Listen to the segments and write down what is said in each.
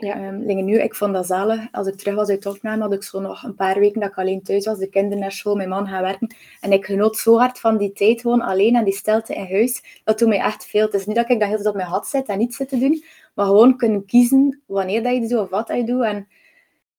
Ja. Um, nu, ik vond dat zalig. Als ik terug was uit opname, had ik zo nog een paar weken dat ik alleen thuis was, de kinderen naar school, mijn man gaan werken. En ik genoot zo hard van die tijd gewoon alleen en die stilte in huis. Dat doet mij echt veel. Het is niet dat ik dan heel op mijn had zit en niets zit te doen, maar gewoon kunnen kiezen wanneer dat je doet of wat dat je doet. En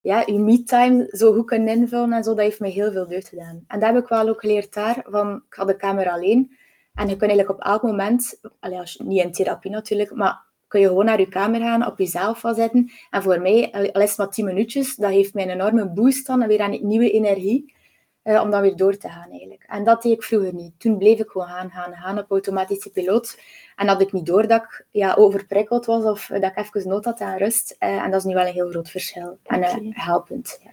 ja, je me-time zo goed kunnen invullen en zo, dat heeft mij heel veel deugd gedaan. En dat heb ik wel ook geleerd daar, van ik had de kamer alleen. En je kunt eigenlijk op elk moment, als je, niet in therapie natuurlijk, maar kun je gewoon naar je kamer gaan, op jezelf gaan zetten. En voor mij, al is het maar tien minuutjes, dat heeft mij een enorme boost dan en weer aan nieuwe energie. Uh, om dan weer door te gaan eigenlijk. En dat deed ik vroeger niet. Toen bleef ik gewoon gaan, gaan, gaan op automatische piloot. En had ik niet door dat ik ja, overprikkeld was of dat ik even nood had aan rust. Uh, en dat is nu wel een heel groot verschil. En uh, helpend. Ja.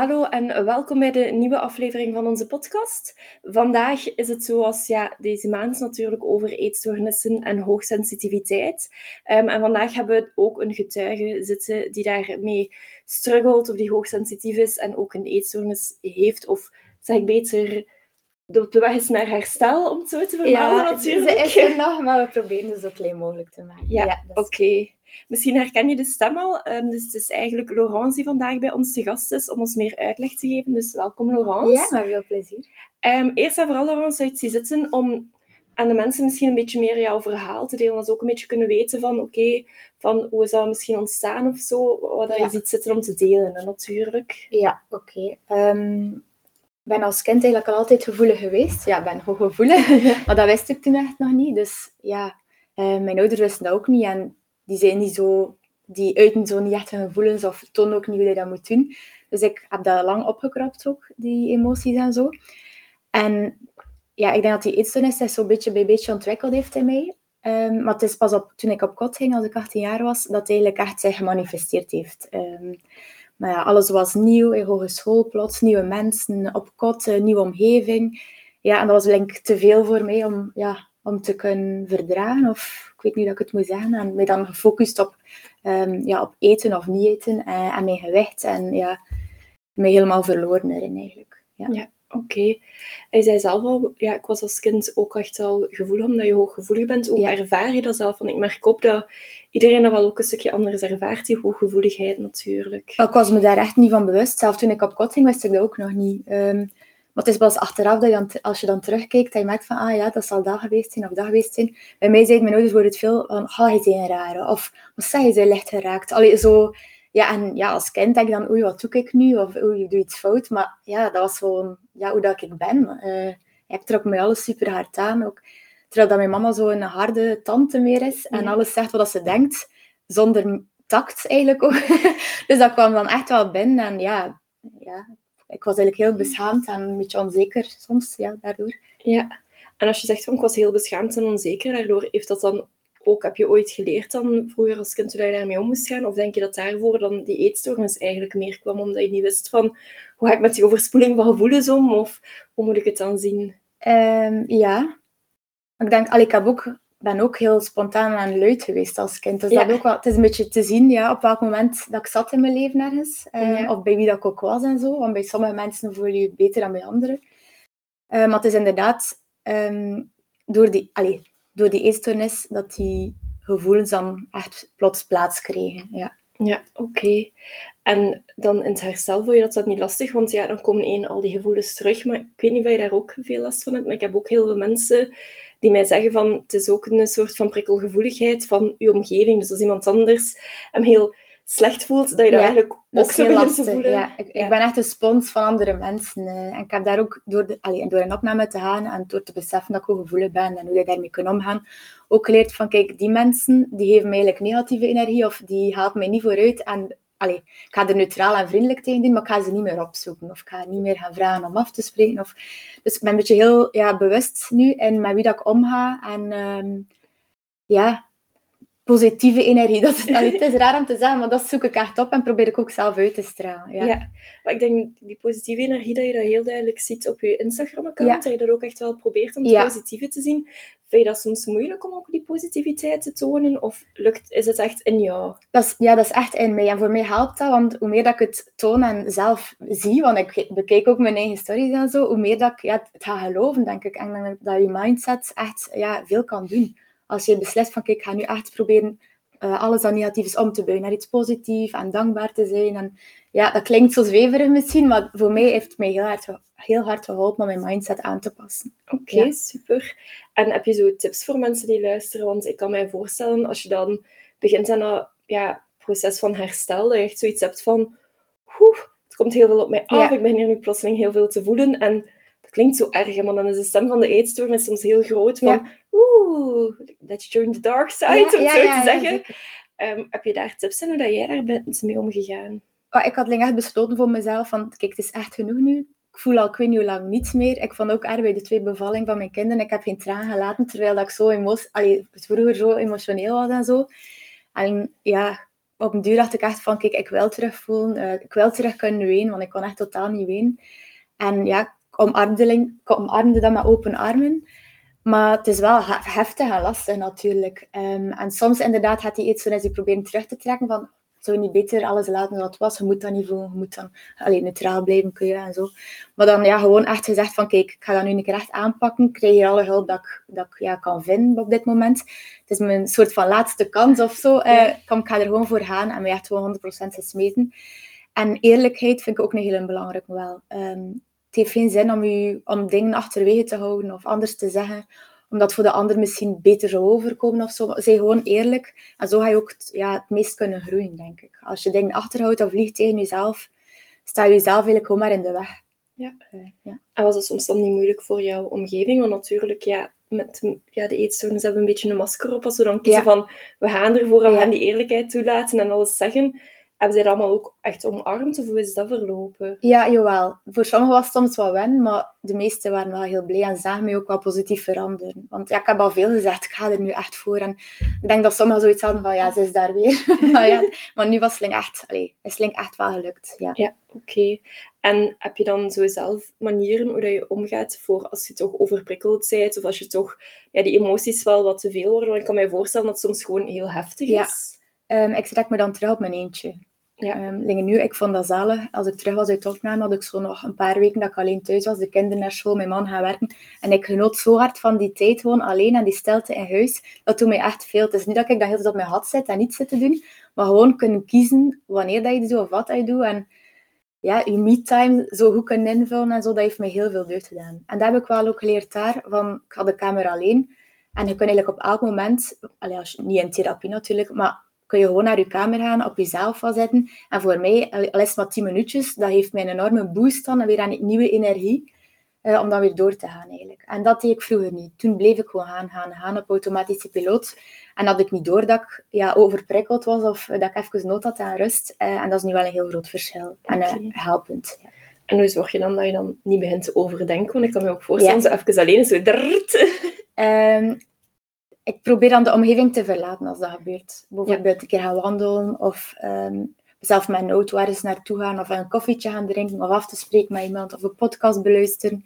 Hallo en welkom bij de nieuwe aflevering van onze podcast. Vandaag is het zoals ja, deze maand natuurlijk over eetstoornissen en hoogsensitiviteit. Um, en vandaag hebben we ook een getuige zitten die daarmee struggelt of die hoogsensitief is en ook een eetstoornis heeft of zeg ik beter de weg is naar herstel, om het zo te vermelden ja, natuurlijk. ze is er nog, maar we proberen het zo klein mogelijk te maken. Ja, oké. Misschien herken je de stem al. Um, dus het is eigenlijk Laurence die vandaag bij ons te gast is om ons meer uitleg te geven. Dus welkom Laurence. Ja, met veel plezier. Um, eerst en vooral Laurence, zou je zitten om aan de mensen misschien een beetje meer jouw verhaal te delen. Dat ze ook een beetje kunnen weten van, oké, van hoe dat misschien ontstaan of zo. Wat ja. je ziet zitten om te delen, natuurlijk. Ja, oké. Ehm, ik ben als kind eigenlijk al altijd gevoelig geweest. Ja, ik ben hooggevoelig, maar dat wist ik toen echt nog niet. Dus ja, uh, mijn ouders wisten dat ook niet. En die zijn niet zo, die uiten zo niet echt hun gevoelens of tonen ook niet hoe je dat moet doen. Dus ik heb dat lang opgekropt ook, die emoties en zo. En ja, ik denk dat die eetstoornis zich zo beetje bij beetje ontwikkeld heeft in mij. Um, maar het is pas op, toen ik op kot ging, als ik 18 jaar was, dat het eigenlijk echt zich gemanifesteerd heeft. Um, maar ja, alles was nieuw, in hogeschool plots, nieuwe mensen, op kot, nieuwe omgeving. Ja, en dat was denk ik te veel voor mij om, ja, om te kunnen verdragen. Of ik weet niet hoe ik het moet zeggen. En mij dan gefocust op, um, ja, op eten of niet eten uh, en mijn gewicht. En ja, mij helemaal verloren erin eigenlijk. Ja, ja oké. Okay. Hij zei zelf al, ja, ik was als kind ook echt al gevoelig omdat je hooggevoelig bent. Hoe ja. ervaar je dat zelf? Want ik merk op dat iedereen dat wel ook een stukje anders ervaart, die hooggevoeligheid natuurlijk. Ik was me daar echt niet van bewust. Zelf toen ik op kot ging, wist ik dat ook nog niet. Um, maar het is pas achteraf dat je dan, als je dan terugkijkt, dat je merkt van, ah ja, dat zal dat geweest zijn of dat geweest zijn. Bij mij zeiden mijn ouders het veel van, ga je zijn rare? Of, wat zeg je, ze licht geraakt? Allee, zo, ja, en ja, als kind denk ik dan, oei, wat doe ik nu? Of oei, ik doe iets fout. Maar ja, dat was gewoon, ja, hoe dat ik ben. Uh, ik trok me alles super hard aan. Ook, terwijl dat mijn mama zo een harde tante meer is en alles zegt wat ze denkt, zonder tact eigenlijk ook. dus dat kwam dan echt wel binnen en ja, ja ik was eigenlijk heel beschaamd en een beetje onzeker soms, ja, daardoor. Ja, en als je zegt van ik was heel beschaamd en onzeker, daardoor heeft dat dan ook, heb je ooit geleerd dan vroeger als kind hoe je daarmee om moest gaan? Of denk je dat daarvoor dan die eetstoornis eigenlijk meer kwam, omdat je niet wist van hoe ga ik met die overspoeling van gevoelens om? Of hoe moet ik het dan zien? Um, ja, ik denk, al ik heb ook ben ook heel spontaan en luid geweest als kind. Dus dat ook wel, het is een beetje te zien ja, op welk moment dat ik zat in mijn leven ergens. Uh, Of bij wie dat ik ook was en zo. Want bij sommige mensen voel je je beter dan bij anderen. Uh, maar het is inderdaad um, door, die, allez, door die eetstoornis dat die gevoelens dan echt plots plaats kregen. Ja, ja oké. En dan in het herstel vond je dat, dat niet lastig? Want ja, dan komen één al die gevoelens terug. Maar ik weet niet of je daar ook veel last van hebt. Maar ik heb ook heel veel mensen die mij zeggen van het is ook een soort van prikkelgevoeligheid van je omgeving. Dus als iemand anders hem heel slecht voelt, dat je dat eigenlijk ook zo lastig voelen. Ja, ik, ik, ben echt een spons van andere mensen. Eh. en ik heb daar ook door, de, allee, door een opname te gaan en door te beseffen dat ik gevoelig ben en hoe je daarmee kan omgaan, ook geleerd van kijk, die mensen die geven mij eigenlijk negatieve energie of die helpen mij niet vooruit en Allee, ik ga er neutraal en vriendelijk tegen doen, maar ik ga ze niet meer opzoeken. Of ik ga niet meer gaan vragen om af te spreken. Of... Dus ik ben een beetje heel ja, bewust nu in met wie dat ik omga. En um, ja, positieve energie. Dat, allee, het is raar om te zeggen, maar dat zoek ik echt op en probeer ik ook zelf uit te stralen. Ja, ja maar ik denk die positieve energie, dat je dat heel duidelijk ziet op je Instagram-account, dat je dat ook echt wel probeert om het positieve te zien. Vind je dat soms moeilijk om ook die positiviteit te tonen? Of lukt, is het echt in jou? Dat ja, dat is echt in mij. En voor mij helpt dat, want hoe meer dat ik het toon en zelf zie, want ik bekijk ook mijn eigen stories en zo, hoe meer dat ik ja, het ga geloven, denk ik. En dat je mindset echt ja, veel kan doen. Als je beslist van, kijk, ik ga nu echt proberen uh, alles dat negatief is om te buigen naar iets positiefs en dankbaar te zijn. En ja, dat klinkt zo zweverig misschien, maar voor mij heeft het mij heel hard, heel hard geholpen om mijn mindset aan te passen. Oké, super. En heb je zo tips voor mensen die luisteren? Want ik kan mij voorstellen, als je dan begint aan een ja, proces van herstel, dat je echt zoiets hebt van, oeh, het komt heel veel op mij af, ik ben hier nu plotseling heel veel te voelen. En dat klinkt zo erg, maar dan is de stem van de eetstoornis soms heel groot van, oeh, that you join the dark side, om zo te zeggen. Um, heb je daar tips in hoe dat jij daar bent mee omgegaan? Oh, ik had lang echt besloten voor mezelf van, kijk, het is echt genoeg nu. Ik voel al ik weet niet hoe lang niets meer. Ik vond ook erg bij de twee bevallingen van mijn kinderen. Ik heb geen traan gelaten, terwijl dat ik zo emotioneel, vroeger zo emotioneel was en zo. En ja, op een duur dacht ik echt van, kijk, ik wil terug voelen. Uh, ik wil terug kunnen ween, want ik kon echt totaal niet ween. En ja, ik omarmde, ik omarmde dat met open armen. Maar het is wel heftig en lastig natuurlijk. Um, en soms inderdaad gaat hij iets zo die proberen terug te trekken van zou je niet beter alles laten zoals het was? Je moet dat niet voelen, je moet dan alleen neutraal blijven kunnen en zo. Maar dan ja, gewoon echt gezegd van, kijk, ik ga dat nu een keer echt aanpakken. Ik krijg hier alle hulp dat ik, dat ik ja, kan vinden op dit moment. Het is mijn soort van laatste kans of zo. Uh, ik ga er gewoon voor gaan en mij echt gewoon 100% smeten. En eerlijkheid vind ik ook een heel belangrijk wel. Um, het heeft geen zin om, u, om dingen achterwege te houden of anders te zeggen omdat voor de ander misschien beter zou overkomen of zo. Zij gewoon eerlijk. En zo ga je ook het, ja, het meest kunnen groeien, denk ik. Als je dingen achterhoudt of liegt tegen jezelf, sta je jezelf eigenlijk gewoon maar in de weg. Ja. Uh, ja. En was het soms dan niet moeilijk voor jouw omgeving? Want natuurlijk, ja, met ja, de eetstoornis hebben we een beetje een masker op. Als we dan kiezen van, we gaan ervoor en we gaan die eerlijkheid toelaten en alles zeggen hebben zij dat allemaal ook echt omarmd of hoe is dat verlopen? Ja, jawel. Voor sommigen was het soms wel wen, maar de meesten waren wel heel blij en zagen mij ook wel positief veranderen. Want ja, ik heb al veel gezegd, ik ga er nu echt voor. En ik denk dat sommigen zoiets hadden van, ja, ze is daar weer. maar, ja, maar nu was Sling echt, allee, is Sling echt wel gelukt. Ja, ja oké. En heb je dan zo zelf manieren hoe dat je omgaat voor als je toch overprikkeld bent of als je toch ja, die emoties wel wat te veel worden? Want ik kan mij voorstellen dat het soms gewoon heel heftig is. Ja. Um, ik trek me dan terug op mijn eentje. Ja. Um, nu, ik vond dat zalig. Als ik terug was uit opname, had ik zo nog een paar weken dat ik alleen thuis was. De kinderen naar school, mijn man gaan werken. En ik genoot zo hard van die tijd gewoon alleen en die stilte in huis. Dat doet mij echt veel. Het is niet dat ik dat heel op mijn had zit en niets zit te doen. Maar gewoon kunnen kiezen wanneer dat je doet of wat dat je doet. En ja, je me-time zo goed kunnen invullen en zo. Dat heeft mij heel veel deugd gedaan. En dat heb ik wel ook geleerd daar. Van, ik had de kamer alleen. En je kunt eigenlijk op elk moment, als je, niet in therapie natuurlijk, maar kun je gewoon naar je kamer gaan, op jezelf zetten. En voor mij, al is het maar 10 minuutjes, dat heeft mij een enorme boost dan en weer aan nieuwe energie. Uh, om dan weer door te gaan eigenlijk. En dat deed ik vroeger niet. Toen bleef ik gewoon gaan, gaan, gaan op automatische piloot. En had ik niet door dat ik ja, overprikkeld was of dat ik even nood had aan rust. Uh, en dat is nu wel een heel groot verschil. En uh, helpend. Ja. En hoe zorg je dan dat je dan niet begint te overdenken? Want ik kan me ook voorstellen, ja. zo even alleen zo... Um, ik probeer dan de omgeving te verlaten als dat gebeurt. Bijvoorbeeld ja. een keer gaan wandelen of um, zelf met een auto ergens naartoe gaan of een koffietje gaan drinken of af te spreken met iemand of een podcast beluisteren.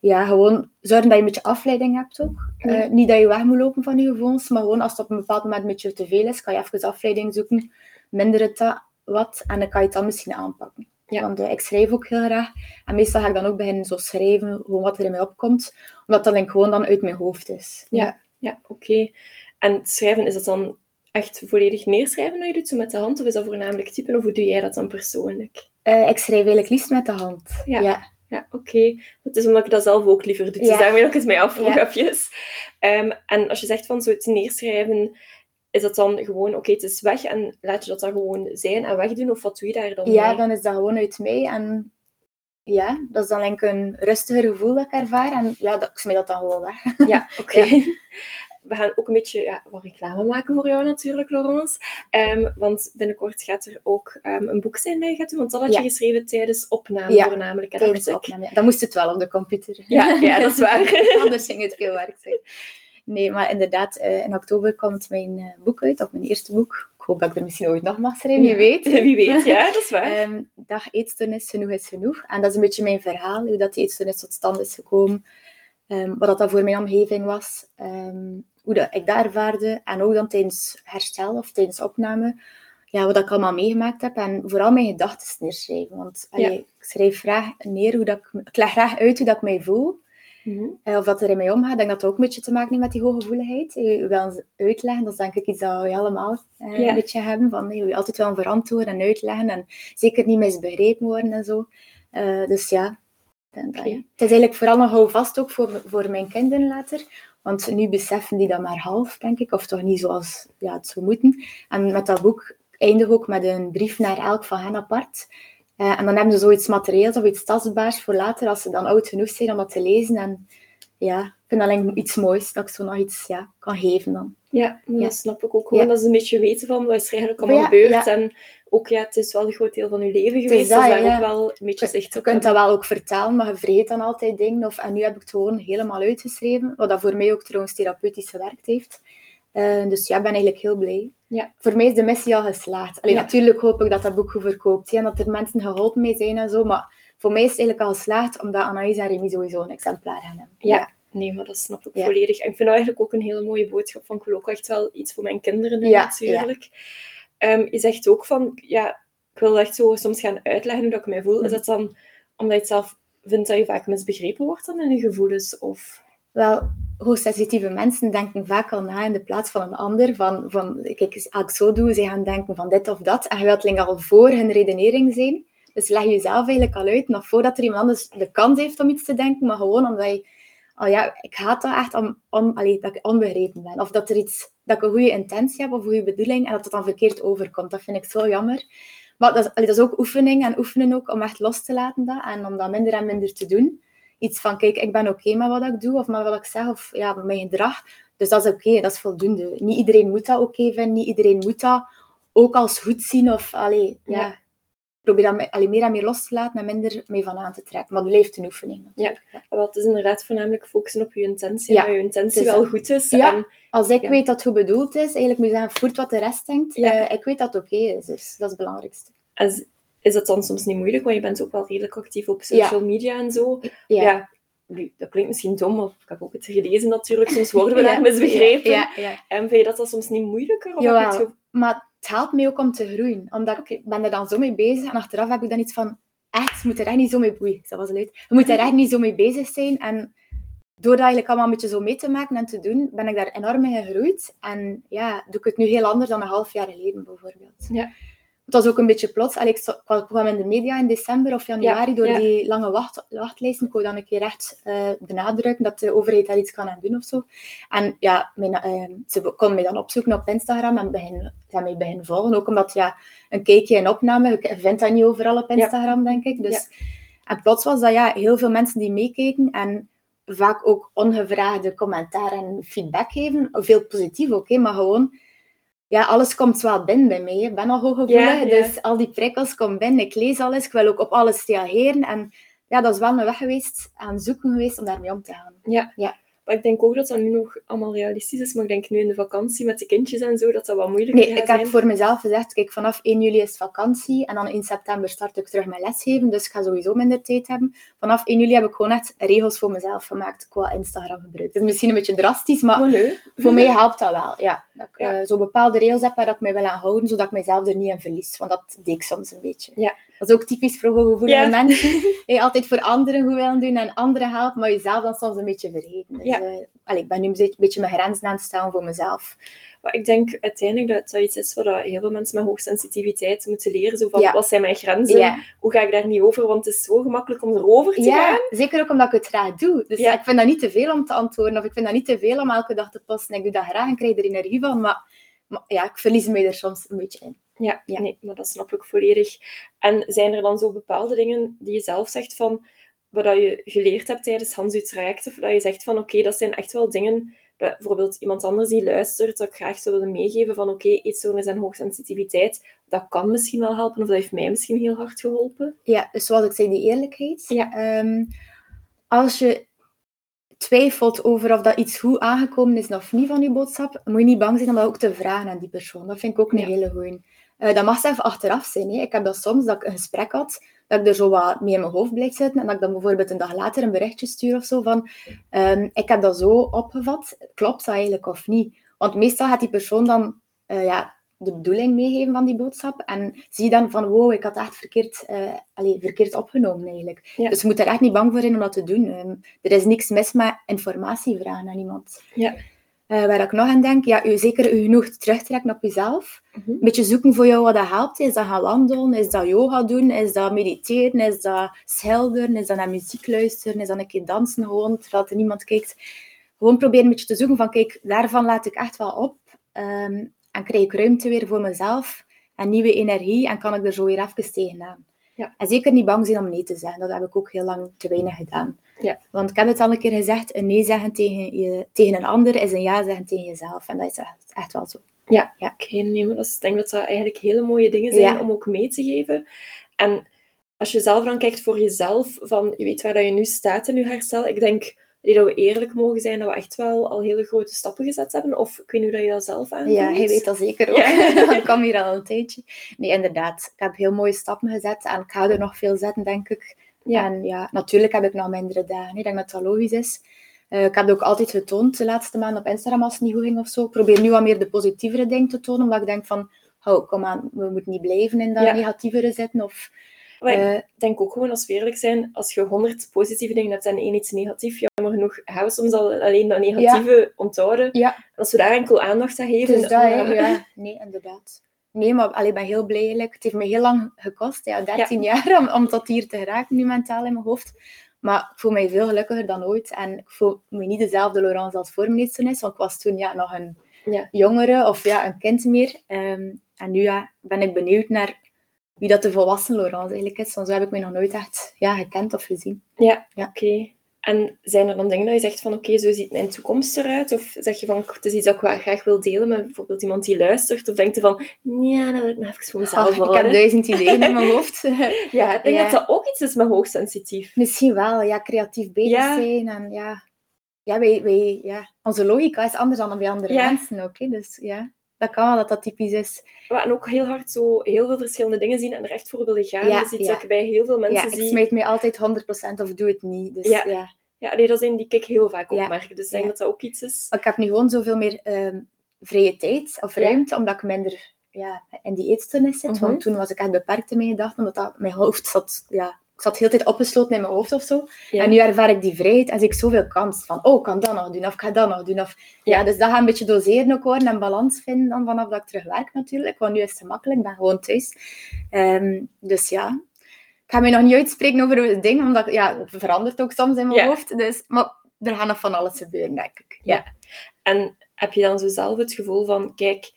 Ja, gewoon zorgen dat je een beetje afleiding hebt ook. Uh, niet dat je weg moet lopen van je gevoelens, maar gewoon als het op een bepaald moment een beetje te veel is, kan je even afleiding zoeken, minder het wat en dan kan je het dan misschien aanpakken. Ja. Want uh, ik schrijf ook heel graag. En meestal ga ik dan ook beginnen zo schrijven, gewoon wat er in mij opkomt. Omdat dat dan gewoon dan uit mijn hoofd is. Ja. Ja, oké. En schrijven, is dat dan echt volledig neerschrijven dat je doet, zo met de hand? Of is dat voornamelijk typen? Of hoe doe jij dat dan persoonlijk? Uh, ik schrijf eigenlijk liefst met de hand. Ja, ja. ja oké. Dat is omdat ik dat zelf ook liever doe. Dus daarmee dat ik het mij afvroeg, ja. Um, en als je zegt van zo het neerschrijven, is dat dan gewoon, oké, het is weg en laat je dat dan gewoon zijn en wegdoen? Of wat doe je daar dan Ja, dan is dat gewoon uit mij en ja, dat is dan denk ik een rustiger gevoel dat ik ervaar. En ja, dat, ik smijt dat dan gewoon weg. Ja, oké. We gaan ook een beetje ja, wat reclame maken voor jou natuurlijk, Laurence. Um, want binnenkort gaat er ook um, een boek zijn bij gaat doen. Want dat had je geschreven tijdens opname ja, voornamelijk. Tijdens opname, Dan moest het wel op de computer. Ja, ja dat is waar. Anders ging het veel werk zijn. Nee, maar inderdaad, uh, in oktober komt mijn uh, boek uit, of mijn eerste boek. Ik hoop dat ik er misschien ooit nog mag schrijven, wie weet. Wie weet, ja, dat is waar. um, dag eetstoornis, genoeg is genoeg. En dat is een beetje mijn verhaal, hoe dat die eetstoornis tot stand is gekomen. Um, wat dat voor mijn omgeving was. Um, hoe dat ik dat ervaarde. En ook dan tijdens herstel of tijdens opname. Ja, wat ik allemaal meegemaakt heb. En vooral mijn gedachten neerschrijven. Want ik schrijf graag neer hoe dat ik... Ik leg graag uit hoe dat ik mij voel. Mm of dat er mij omgaat. Ik denk dat dat ook een beetje te maken heeft met die hooggevoeligheid. Je wil uitleggen, dat is denk ik iets dat we allemaal uh, een beetje hebben. Van, je wil altijd wel verantwoorden en uitleggen. En zeker niet misbegrepen worden en zo. Uh, dus ja, het is eigenlijk vooral nog houvast ook voor, voor mijn kinderen later. Want nu beseffen die dat maar half, denk ik. Of toch niet zoals ja, het zou moeten. En met dat boek eindig ook met een brief naar elk van hen apart. Uh, en dan hebben ze zoiets materieels of iets tastbaars voor later, als ze dan oud genoeg zijn om dat te lezen. En ja, ik vind dat eigenlijk iets moois, dat ik zo nog iets ja, kan geven dan. Ja, dat snap ik ook gewoon. Dat ze een beetje weten van wat is er eigenlijk allemaal gebeurd. En ook, ja, het is wel een groot deel van je leven geweest, dat, dus daar ook wel een beetje zicht Je kunt dat wel ook vertellen, maar je vergeet dan altijd dingen. Of, en nu heb ik het gewoon helemaal uitgeschreven, wat dat voor mij ook trouwens therapeutisch gewerkt heeft. Uh, dus ja, ik ben eigenlijk heel blij. Ja. Voor mij is de missie al geslaagd. Alleen natuurlijk hoop ik dat dat boek goed verkoopt en dat er mensen geholpen mee zijn en zo. Maar voor mij is het eigenlijk al geslaagd, omdat Anaïs en Remy sowieso een exemplaar hebben. Ja. Nee, maar dat snap ik volledig. En ik vind dat eigenlijk ook een hele mooie boodschap van ook echt wel iets voor mijn kinderen natuurlijk. Um, je zegt ook van, ja, ik wil echt zo soms gaan uitleggen hoe dat ik mij voel. Is mhm. dat dan omdat je zelf vindt dat je vaak misbegrepen wordt dan in je gevoelens? Of... Wel, hoogsensitieve mensen denken vaak al na in de plaats van een ander. Van, van kijk, als ik zo doe, ze gaan denken van dit of dat. En je wilt al voor hun redenering zijn. Dus leg jezelf eigenlijk al uit, nog voordat er iemand anders de kans heeft om iets te denken, maar gewoon omdat je... Oh ja, ik haat dat echt om, om, allee, dat ik onbegrepen ben. Of dat, er iets, dat ik een goede intentie heb of een goede bedoeling en dat het dan verkeerd overkomt. Dat vind ik zo jammer. Maar dat dat is ook oefening en oefenen ook om echt los te laten dat en om dat minder en minder te doen iets van, kijk, ik ben oké met wat ik doe of met wat ik zeg of ja, met mijn gedrag. Dus dat is oké, dat is voldoende. Niet iedereen moet dat oké vinden, niet iedereen moet dat ook als goed zien of, allee, ja. Probeer dat allee, meer en meer los te laten en minder mee van aan te trekken. Maar het blijft een oefening. Ja, wel, het is inderdaad voornamelijk focussen op je intentie. Ja. Dat je intentie wel goed is. Ja. En, als ik weet dat het goed bedoeld is, eigenlijk moet je zeggen, voert wat de rest denkt. Uh, ik weet dat het oké is, dus dat is het belangrijkste is dat dan soms niet moeilijk, want je bent ook wel redelijk actief op social media en zo. Ja. dat klinkt misschien dom, maar ik heb ook het gelezen natuurlijk. Soms worden we daar misbegrepen. Ja, En vind je dat dan soms niet moeilijker? Of ja, maar het helpt mij ook om te groeien. Omdat ik ben er dan zo mee bezig en achteraf heb ik dan iets van... Echt, je moet er echt niet zo mee... boeien. dat was leuk. Je moet er echt niet zo mee bezig zijn. En door dat eigenlijk allemaal een beetje zo mee te maken en te doen, ben ik daar enorm in gegroeid. En ja, doe ik het nu heel anders dan een half jaar geleden bijvoorbeeld. Ja het was ook een beetje plots. Allee, ik kwam in de media in december of januari door die lange wacht, wachtlijsten. Ik wou dan een keer echt uh, benadrukken dat de overheid daar iets kan aan doen of zo. En ja, mijn, uh, ze konden mij dan opzoeken op Instagram en begin, zijn mij beginnen volgen. Ook omdat ja, een kijkje en opname, ik vind dat niet overal op Instagram, denk ik. Dus, En plots was dat ja, heel veel mensen die meekeken en vaak ook ongevraagde commentaar en feedback geven. Veel positief ook, maar gewoon ja, alles komt wel binnen bij mij. Ik ben al hooggevoelig, dus al die prikkels komen binnen. Ik lees alles, ik wil ook op alles reageren. En ja, dat is wel een weg geweest, aan zoeken geweest om daarmee om te gaan. Ja. ja. Maar ik denk ook dat dat nu nog allemaal realistisch is. Maar ik denk nu in de vakantie met de kindjes en zo, dat dat wat moeilijker is. Nee, ik heb voor mezelf gezegd, kijk, vanaf 1 juli is vakantie. En dan in september start ik terug met lesgeven. Dus ik ga sowieso minder tijd hebben. Vanaf 1 juli heb ik gewoon echt regels voor mezelf gemaakt qua Instagram gebruik. Het is misschien een beetje drastisch, maar oh, voor mij helpt dat wel. Ja, dat ik ja. Uh, zo bepaalde regels heb waar ik mij wil aan houden, zodat ik mezelf er niet in verlies. Want dat deed ik soms een beetje. Ja. Dat is ook typisch voor hooggevoelige ja. mensen. Je altijd voor anderen goed willen doen en anderen helpen, maar jezelf dan soms een beetje vergeten. Dus, ja. uh, ik ben nu een beetje mijn grenzen aan het stellen voor mezelf. Maar ik denk uiteindelijk dat dat iets is wat heel veel mensen met hoogsensitiviteit moeten leren. Zo van, wat zijn mijn grenzen? Hoe ga ik daar niet over? Want het is zo gemakkelijk om erover te gaan. Zeker ook omdat ik het graag doe. Dus ik vind dat niet te veel om te antwoorden. Of ik vind dat niet te veel om elke dag te posten. Ik doe dat graag en krijg er energie van. Maar, maar ja, ik verlies me er soms een beetje in. Ja, ja, nee, maar dat snap ik volledig. En zijn er dan zo bepaalde dingen die je zelf zegt van wat je geleerd hebt tijdens Hans traject, of dat je zegt van oké, dat zijn echt wel dingen, bijvoorbeeld iemand anders die luistert, dat ik graag zou willen meegeven van oké, okay, eetstoornis en hoogsensitiviteit, dat kan misschien wel helpen, of dat heeft mij misschien heel hard geholpen. Ja, dus zoals ik zei, die eerlijkheid. Ja. Ehm, als je twijfelt over of dat iets goed aangekomen is of niet van je boodschap, moet je niet bang zijn om dat ook te vragen aan die persoon. Dat vind ik ook een hele goeie. Uh, dat mag zelf achteraf zijn. Hè. Ik heb dat soms, dat ik een gesprek had, dat ik er zo wat mee in mijn hoofd blijf zitten en dat ik dan bijvoorbeeld een dag later een berichtje stuur of zo van ehm, ik heb dat zo opgevat, klopt dat eigenlijk of niet? Want meestal gaat die persoon dan uh, ja, de bedoeling meegeven van die boodschap en zie je dan van wow, ik had echt verkeerd, uh, allez, verkeerd opgenomen eigenlijk. Dus je moet er echt niet bang voor zijn om dat te doen. Um, er is niks mis met informatie vragen aan iemand. Ja. Uh, waar ik nog aan denk, ja, u zeker u genoeg terugtrekken op jezelf. Mhm. Een beetje zoeken voor jou wat dat helpt. Is dat gaan wandelen? Is dat yoga doen? Is dat mediteren? Is dat schilderen? Is dat naar muziek luisteren? Is dat een keer dansen gewoon, terwijl er niemand kijkt? Gewoon proberen een beetje te zoeken van, kijk, daarvan laat ik echt wel op. Um, en krijg ik ruimte weer voor mezelf en nieuwe energie en kan ik er zo weer even tegenaan. Ja. En zeker niet bang zijn om nee te zeggen. Dat heb ik ook heel lang te weinig gedaan. Ja. Want ik heb het al een keer gezegd, een nee zeggen tegen, je, tegen een ander is een ja zeggen tegen jezelf. En dat is echt, echt wel zo. Ja, Ja. maar dat is- ik denk dat dat eigenlijk hele mooie dingen zijn Ja. om ook mee te geven. En als je zelf dan kijkt voor jezelf, van je weet waar dat je nu staat in je herstel, ik denk nee, dat we eerlijk mogen zijn dat we echt wel al hele grote stappen gezet hebben. Of ik weet niet hoe dat je dat zelf aanvoelt. Ja, hij weet dat zeker ook. Ja. ik kwam hier al een tijdje. Nee, inderdaad. Ik heb heel mooie stappen gezet en ik ga er nog veel zetten, denk ik. Ja. En ja, natuurlijk heb ik nog mindere dagen. Ik denk dat dat logisch is. Eh, ik heb het ook altijd getoond de laatste maanden op Instagram als het niet goed ging of zo. Ik probeer nu wat meer de positievere dingen te tonen, omdat ik denk van, oh, kom aan, we moeten niet blijven in dat Ja. negatievere zitten. Of, Maar eh, ik denk ook gewoon, als we eerlijk zijn, als je honderd positieve dingen hebt en één iets negatief, jammer genoeg, gaan we soms al alleen dat negatieve onthouden. ja, Als we daar enkel aandacht aan geven... dus dat, hè. ja. Nee, inderdaad. Nee, maar allee, ik ben heel blij eigenlijk. Het heeft me heel lang gekost, ja, 13 jaar, om, om tot hier te geraken, nu mentaal in mijn hoofd. Maar ik voel mij veel gelukkiger dan ooit. En ik voel me niet dezelfde Laurence als voor mijn is, want ik was toen ja, nog een Ja. jongere of ja, een kind meer. Ehm, en nu ja, ben ik benieuwd naar wie dat de volwassen Laurence eigenlijk is. Want zo heb ik mij nog nooit echt ja, gekend of gezien. Ja, Ja. oké. En zijn er dan dingen dat je zegt van oké, zo ziet mijn toekomst eruit? Of zeg je van het is iets dat ik wel graag wil delen met bijvoorbeeld iemand die luistert? Of denkt je van ja, dat wil ik nog even voor mezelf Ah, ik heb duizend ideeën in mijn hoofd. Ja, ik denk Ja. dat dat ook iets is met hoogsensitief. Misschien wel, ja, creatief bezig Ja. zijn. En ja, ja, wij, wij, ja, onze logica is anders dan bij andere mensen ook. Hè. Dus ja, dat kan wel dat dat typisch is. En ook heel hard zo heel veel verschillende dingen zien en er echt voor willen gaan. Ja, dat is iets ja. dat ik bij heel veel mensen Ja, ik zie. smijt mij altijd 100% of doe het niet. Dus Ja. ja. Nee, dat is een die ik heel vaak opmerk. Dus ik denk dat dat ook iets is. Ik heb nu gewoon zoveel meer ehm, vrije tijd of ruimte, omdat ik minder ja, in die eetstoornis zit. Mhm. Want toen was ik echt beperkt in mijn gedachten, omdat dat, mijn hoofd zat... Ja, zat heel tijd opgesloten in mijn hoofd of zo. Ja. En nu ervaar ik die vrijheid en zie ik zoveel kans van, oh, ik kan dat nog doen, of ik ga dat nog doen. Of, ja. Ja. dus dat gaat een beetje doseren ook worden en balans vinden dan vanaf dat ik terug werk natuurlijk. Want nu is het gemakkelijk, ik ben gewoon thuis. Ehm, dus ja, ik ga mij nog niet uitspreken over het ding, omdat ja, het verandert ook soms in mijn Ja. hoofd. Dus, maar er gaat nog van alles gebeuren, denk ik. Ja. En heb je dan zo zelf het gevoel van, kijk,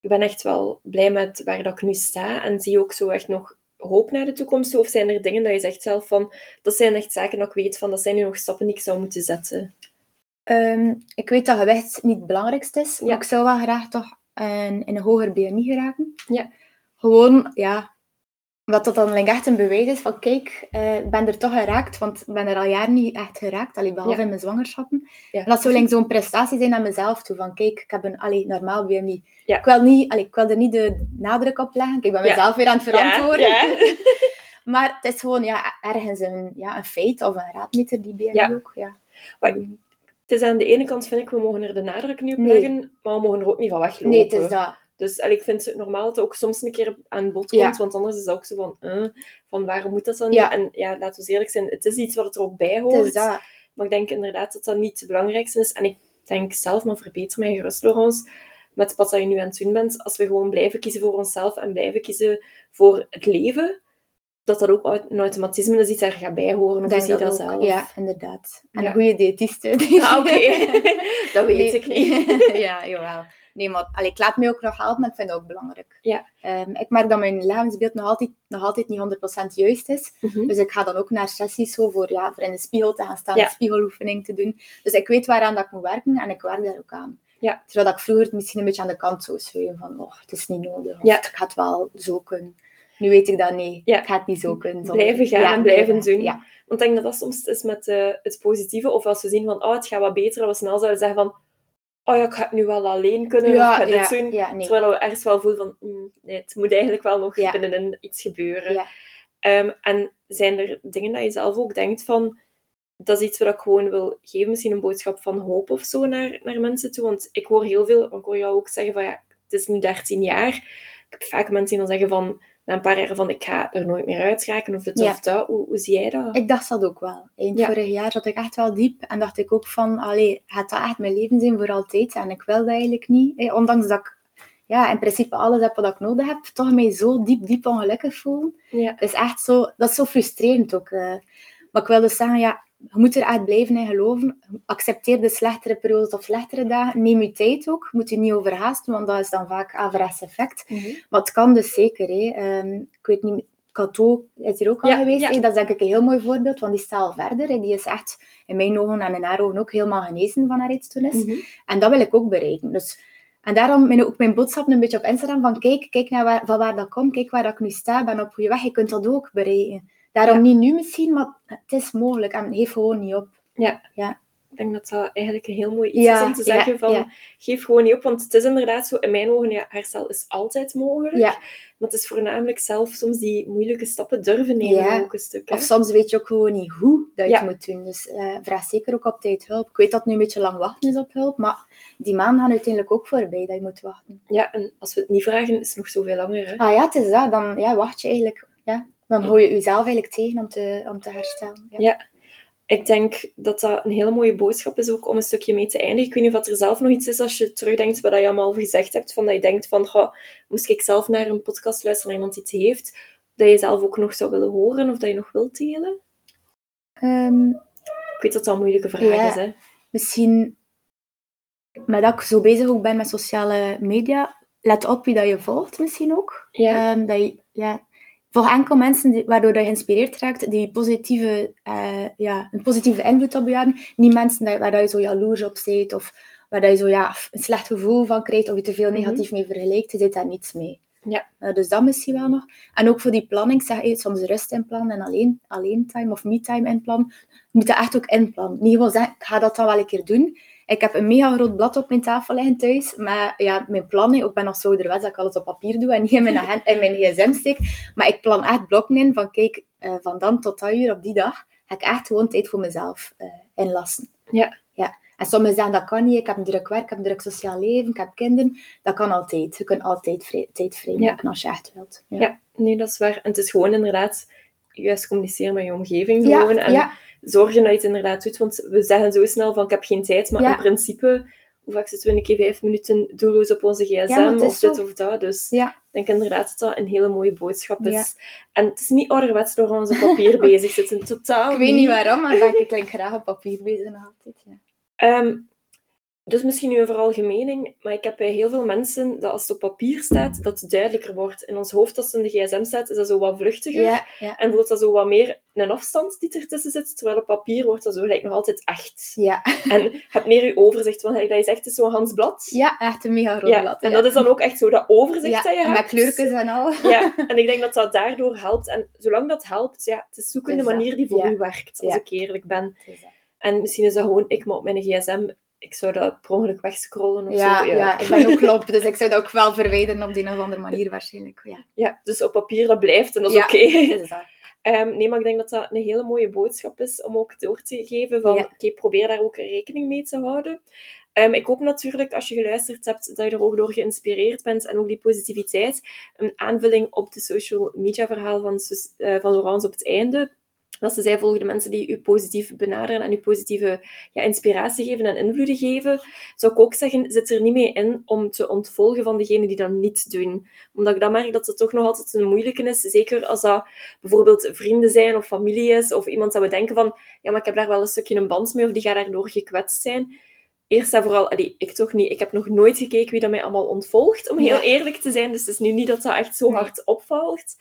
ik ben echt wel blij met waar dat ik nu sta en zie ook zo echt nog hoop naar de toekomst toe? Of zijn er dingen dat je zegt zelf van, dat zijn echt zaken dat ik weet van, dat zijn nu nog stappen die ik zou moeten zetten? Ehm, ik weet dat gewicht niet het belangrijkste is, maar Ja. ik zou wel graag toch een, in een hoger BMI geraken. Ja. Gewoon, ja, wat dat dan like, echt een bewijs is van, kijk, eh, ik ben er toch geraakt, want ik ben er al jaren niet echt geraakt, allee, behalve Ja. in mijn zwangerschappen. Ja. En dat zou like, zo'n prestatie zijn aan mezelf toe, van kijk, ik heb een allee, normaal BMI. Ja. Ik, wil niet, allee, ik wil er niet de nadruk op leggen, ik ben mezelf weer aan het verantwoorden. Maar het is gewoon ja, ergens een, ja, een feit of een raadmeter, die BMI ook. Ja. Maar Het is aan de ene kant, vind ik, we mogen er de nadruk niet op Nee. leggen, maar we mogen er ook niet van weglopen. Nee, het is dat. Dus ik vind het normaal dat het ook soms een keer aan bod Ja. komt, want anders is dat ook zo van, eh, van waarom moet dat dan Ja. niet? En ja, laten we eerlijk zijn, het is iets wat er ook bij Het hoort. Maar ik denk inderdaad dat dat niet het belangrijkste is. En ik denk zelf, maar verbeter mij gerust, Laurence, met wat je nu aan het doen bent, als we gewoon blijven kiezen voor onszelf en blijven kiezen voor het leven, dat dat ook een automatisme is iets daar gaat bij horen. Of denk dat dat zelf? Ja, inderdaad. En Ja. een goede diëtiste. Ah, oké. dat weet ik niet. ja, jawel. Nee, maar allee, ik laat me ook nog helpen, maar ik vind het ook belangrijk. Ja. Ehm, ik merk dat mijn levensbeeld nog altijd, nog altijd niet 100% juist is. Mhm. Dus ik ga dan ook naar sessies zo voor, ja, voor in de spiegel te gaan staan, Ja. een spiegeloefening te doen. Dus ik weet waaraan dat ik moet werken en ik werk daar ook aan. Ja. Terwijl dat ik vroeger het misschien een beetje aan de kant zou schuiven van, oh, het is niet nodig. Of Ja. ik ga het wel zo kunnen. Nu weet ik dat nee, Ja. ik ga het niet zo kunnen. zonder- Blijven gaan Ja, en blijven doen. Ja, Want ik denk dat dat soms is met eh, het positieve. Of als we zien van, oh, het gaat wat beter, dat we snel zouden zeggen van, oh ja, ik ga het nu wel alleen kunnen, of ja, dit doen. ja, nee. Terwijl we ergens wel voelen van, mm, nee, het moet eigenlijk wel nog binnenin iets gebeuren. Ehm, en zijn er dingen dat je zelf ook denkt van, dat is iets wat ik gewoon wil geven, misschien een boodschap van hoop of zo naar, naar mensen toe. Want ik hoor heel veel, ik hoor jou ook zeggen van ja, het is nu 13 jaar. Ik heb vaak mensen die dan zeggen van, na een paar jaar van ik ga er nooit meer uitraken of dit of dat. Hoe, hoe, zie jij dat? Ik dacht dat ook wel. Eind vorig jaar zat ik echt wel diep en dacht ik ook van, allee, gaat dat echt mijn leven zijn voor altijd? En ik wil dat eigenlijk niet. Ondanks dat ik ja, in principe alles heb wat ik nodig heb, toch mij zo diep, diep ongelukkig voelen. Ja. Dat is echt zo, dat is zo frustrerend ook. Uh. Maar ik wil dus zeggen, ja, je moet er echt blijven in geloven. Accepteer de slechtere periodes of slechtere dagen. Neem je tijd ook. Moet je niet overhaasten, want dat is dan vaak averechts effect. Mm Maar het kan dus zeker. Hè. Ehm, ik weet niet, Cato is hier ook al geweest. Dat is denk ik een heel mooi voorbeeld, want die staat verder. Hè. Die is echt in mijn ogen en in haar ogen ook helemaal genezen van haar eetstoornis. Mm En dat wil ik ook bereiken. Dus, en daarom ben ook mijn boodschap een beetje op Instagram van kijk, kijk naar waar, van waar dat komt, kijk waar dat ik nu sta, ben op goede weg. Je kunt dat ook bereiken. Daarom niet nu misschien, maar het is mogelijk en geef gewoon niet op. Ja. ja. Ik denk dat dat eigenlijk een heel mooi iets is om te zeggen van geef gewoon niet op, want het is inderdaad zo, in mijn ogen, ja, herstel is altijd mogelijk. Ja. Maar het is voornamelijk zelf soms die moeilijke stappen durven nemen ook een stuk. Of soms weet je ook gewoon niet hoe dat je het moet doen. Dus uh, vraag zeker ook op tijd hulp. Ik weet dat het nu een beetje lang wachten is op hulp, maar die maanden gaan uiteindelijk ook voorbij dat je moet wachten. Ja, en als we het niet vragen, is het nog zoveel langer. Hè? Ah ja, het is dat. Dan ja, wacht je eigenlijk ja, dan hou je jezelf eigenlijk tegen om te, om te herstellen. Ja. ja. ik denk dat dat een hele mooie boodschap is ook om een stukje mee te eindigen. Ik weet niet of er zelf nog iets is als je terugdenkt wat je allemaal gezegd hebt. Van dat je denkt van, goh, moest ik zelf naar een podcast luisteren en iemand iets heeft, dat je zelf ook nog zou willen horen of dat je nog wilt delen? Um, ik weet dat dat een moeilijke vraag is. Hè? Misschien, maar dat ik zo bezig ook ben met sociale media, let op wie dat je volgt misschien ook. Ja. Um, dat je, ja, voor enkel mensen die, waardoor je geïnspireerd raakt, die positieve, uh, ja, een positieve invloed op je hebben. Niet mensen waar je zo jaloers op zit of waar je zo ja, een slecht gevoel van krijgt of je te veel mhm. negatief mee vergelijkt. Je zit daar niets mee. Ja. Uh, dus dat misschien wel nog. En ook voor die planning, zeg je soms rust in plan en alleen, alleen time of me time in plan. Je moet dat echt ook inplannen. Niet gewoon zeggen, ik ga dat dan wel een keer doen. Ik heb een mega groot blad op mijn tafel liggen thuis. Maar ja, mijn plannen, ik ben nog zo ouderwets dat ik alles op papier doe en niet in mijn, in mijn gsm steek. Maar ik plan echt blokken in van kijk, uh, van dan tot dat uur op die dag ga ik echt gewoon tijd voor mezelf uh, inlassen. Ja. ja. En sommigen zeggen dat kan niet, ik heb een druk werk, ik heb een druk sociaal leven, ik heb kinderen. Dat kan altijd. Je kunt altijd tijd vrij als je echt wilt. Ja. ja, nee, dat is waar. En het is gewoon inderdaad juist communiceren met je omgeving gewoon. en ja zorgen dat je het inderdaad doet. Want we zeggen zo snel van ik heb geen tijd, maar in principe, hoe vaak zitten we een keer vijf minuten doelloos op onze gsm of dit of dat. Dus ik denk inderdaad dat dat een hele mooie boodschap is. En het is niet ouderwets door onze papier bezig zitten, totaal Ik weet niet waarom, maar ik denk graag op papier bezig altijd. Ja. Um, dus misschien nu een veralgemening, maar ik heb bij heel veel mensen dat als het op papier staat, dat het duidelijker wordt. In ons hoofd, als het in de gsm staat, is dat zo wat vluchtiger. Ja, ja. En voelt dat zo wat meer een afstand die ertussen zit, terwijl op papier wordt dat zo gelijk nog altijd echt. Ja. En je hebt meer je overzicht, want dat is echt zo'n Hansblad. Ja, echt een mega groot blad. En dat is dan ook echt zo dat overzicht dat je hebt. met kleurtjes en al. Ja, en ik denk dat dat daardoor helpt. En zolang dat helpt, ja, het is zoeken de manier die voor u werkt, als ik eerlijk ben. En misschien is dat gewoon ik, maar op mijn gsm ik zou dat per ongeluk wegscrollen of ja, zo. Ja. ja, ik ben ook klop, dus ik zou dat ook wel verwijderen op die een of andere manier waarschijnlijk. Ja, ja dus op papier dat blijft en dat is oké. Um, nee, maar ik denk dat dat een hele mooie boodschap is om ook door te geven van, oké, probeer daar ook rekening mee te houden. Um, ik hoop natuurlijk, als je geluisterd hebt, dat je er ook door geïnspireerd bent en ook die positiviteit. Een aanvulling op de social media verhaal van, uh, van Laurence op het einde dat ze zij volgen de mensen die u positief benaderen en u positieve ja, inspiratie geven en invloeden geven, zou ik ook zeggen, zit er niet mee in om te ontvolgen van degenen die dat niet doen. Omdat ik dan merk dat het toch nog altijd een moeilijke is, zeker als dat bijvoorbeeld vrienden zijn of familie is, of iemand zou denken van, ja, maar ik heb daar wel een stukje een band mee, of die gaat daardoor gekwetst zijn. Eerst en vooral, allee, ik toch niet, ik heb nog nooit gekeken wie dat mij allemaal ontvolgt, om heel eerlijk te zijn. Dus het is nu niet dat dat echt zo hard opvalt.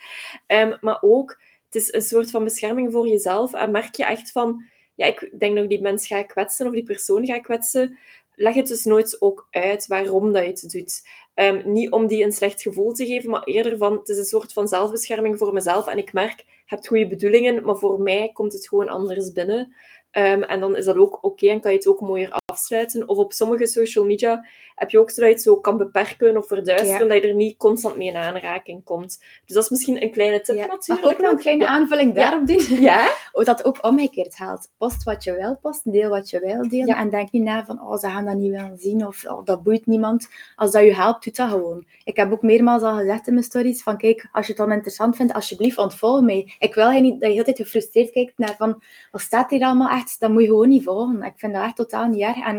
Um, maar ook het is een soort van bescherming voor jezelf. En merk je echt van, ja, ik denk dat die mens gaat kwetsen of die persoon gaat kwetsen. Leg het dus nooit ook uit waarom dat je het doet. Ehm, niet om die een slecht gevoel te geven, maar eerder van, het is een soort van zelfbescherming voor mezelf. En ik merk, je hebt goede bedoelingen, maar voor mij komt het gewoon anders binnen. Ehm, en dan is dat ook oké en kan je het ook mooier afsluiten. Of op sommige social media heb je ook het zo kan beperken of verduisteren, dat je er niet constant mee in aanraking komt. Dus dat is misschien een kleine tip Ja, natuurlijk. mag nog een kleine aanvulling daarop doen? Ja? Hoe dat ook omgekeerd geldt. Post wat je wil posten, deel wat je wil delen. Ja. En denk niet na van, oh, ze gaan dat niet willen zien of oh, dat boeit niemand. Als dat je helpt, doe dat gewoon. Ik heb ook meermaals al gezegd in mijn stories van, kijk, als je het dan interessant vindt, alsjeblieft, ontvolg mij. Ik wil niet dat je de hele tijd gefrustreerd kijkt naar van, wat staat hier allemaal echt? Dat moet je gewoon niet volgen. Ik vind dat echt totaal niet erg. En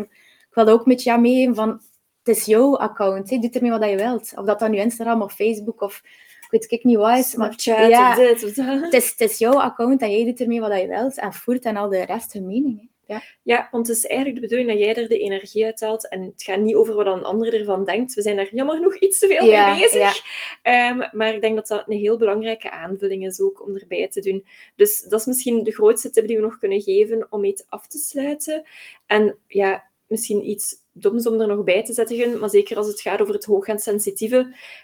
ik wil ook met jou meegeven van, het is jouw account. Hè. Doe ermee wat je wilt. Of dat dan nu Instagram of Facebook of ik weet ik niet wat is. Maar Snapchat ja, of dit of dat. het is, het is jouw account en jij doet ermee wat je wilt en voert en al de rest hun mening. hè. Ja. Ja, want het is eigenlijk de bedoeling dat jij er de energie uit haalt. En het gaat niet over wat een ander ervan denkt. We zijn daar jammer genoeg iets te veel Ja, mee bezig. ja. Ehm, maar ik denk dat dat een heel belangrijke aanvulling is ook om erbij te doen. Dus dat is misschien de grootste tip die we nog kunnen geven om iets af te sluiten. En ja, misschien iets doms om er nog bij te zetten, maar zeker als het gaat over het hoog en sensitieve.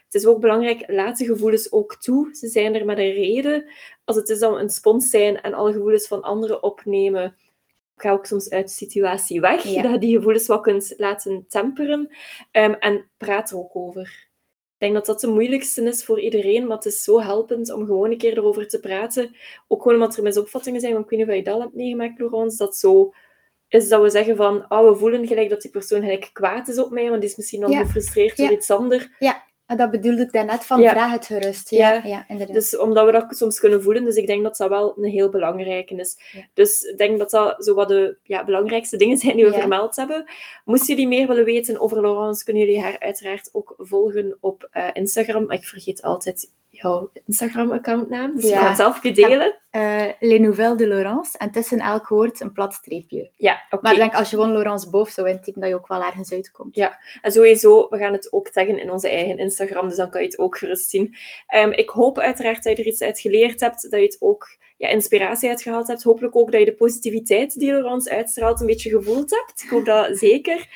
Het is ook belangrijk, laat de gevoelens ook toe. Ze zijn er met een reden. Als het is dan een spons zijn en alle gevoelens van anderen opnemen, ga ook soms uit de situatie weg. Ja. Dat je die gevoelens wat kunt laten temperen. Ehm, en praat er ook over. Ik denk dat dat de moeilijkste is voor iedereen, maar het is zo helpend om gewoon een keer erover te praten. Ook gewoon omdat er misopvattingen zijn, want ik weet niet of je dat hebt meegemaakt, Laurence, dat zo is dat we zeggen van, oh, we voelen gelijk dat die persoon gelijk kwaad is op mij, want die is misschien al Ja. gefrustreerd door Ja. iets anders. En dat bedoelde ik daarnet van, Ja. vraag het gerust. Ja, Ja. ja. inderdaad. Dus omdat we dat soms kunnen voelen. Dus ik denk dat dat wel een heel belangrijke is. Dus ik denk dat dat zo wat de ja, belangrijkste dingen zijn die we vermeld hebben. Moesten jullie meer willen weten over Laurence, kunnen jullie haar uiteraard ook volgen op eh, Instagram. Maar ik vergeet altijd jouw Instagram-accountnaam. Dus je Ja. kan het zelf je delen. Eh, Les Nouvelles de Laurence. En tussen elk woord een plat streepje. Ja, oké. Maar ik denk als je gewoon Laurence boven zou intypen, dat je ook wel ergens uitkomt. Ja. En sowieso, we gaan het ook taggen in onze eigen Instagram, dus dan kan je het ook gerust zien. Ehm, ik hoop uiteraard dat je er iets uit geleerd hebt, dat je het ook ja, inspiratie uitgehaald hebt. Hopelijk ook dat je de positiviteit die Laurence uitstraalt een beetje gevoeld hebt. Ik hoop dat zeker.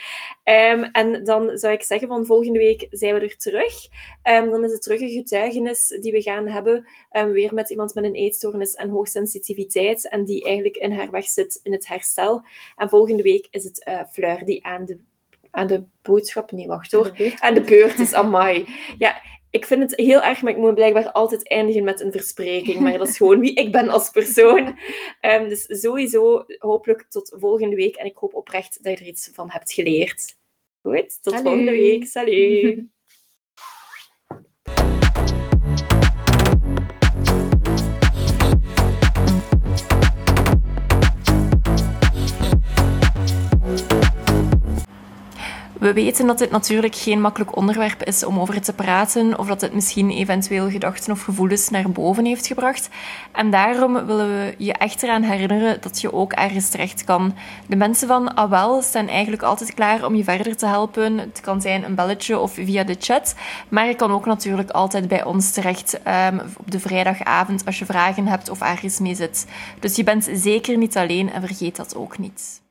Ehm, en dan zou ik zeggen, van volgende week zijn we er terug. Ehm, dan is het terug een getuigenis die we gaan hebben, ehm, weer met iemand met een eetstoornis en hoogsensitiviteit, en die eigenlijk in haar weg zit in het herstel. En volgende week is het eh Fleur die aan de, aan de boodschap, nee wacht hoor, aan de beurt is, amai. Ja, ik vind het heel erg, maar ik moet blijkbaar altijd eindigen met een verspreking. Maar dat is gewoon wie ik ben als persoon. Ehm, dus sowieso hopelijk tot volgende week. En ik hoop oprecht dat je er iets van hebt geleerd. Goed, tot volgende week. Salut. We weten dat dit natuurlijk geen makkelijk onderwerp is om over te praten, of dat het misschien eventueel gedachten of gevoelens naar boven heeft gebracht. En daarom willen we je echt eraan herinneren dat je ook ergens terecht kan. De mensen van AWEL staan eigenlijk altijd klaar om je verder te helpen. Het kan zijn een belletje of via de chat, maar je kan ook natuurlijk altijd bij ons terecht ehm, op de vrijdagavond als je vragen hebt of ergens mee zit. Dus je bent zeker niet alleen en vergeet dat ook niet.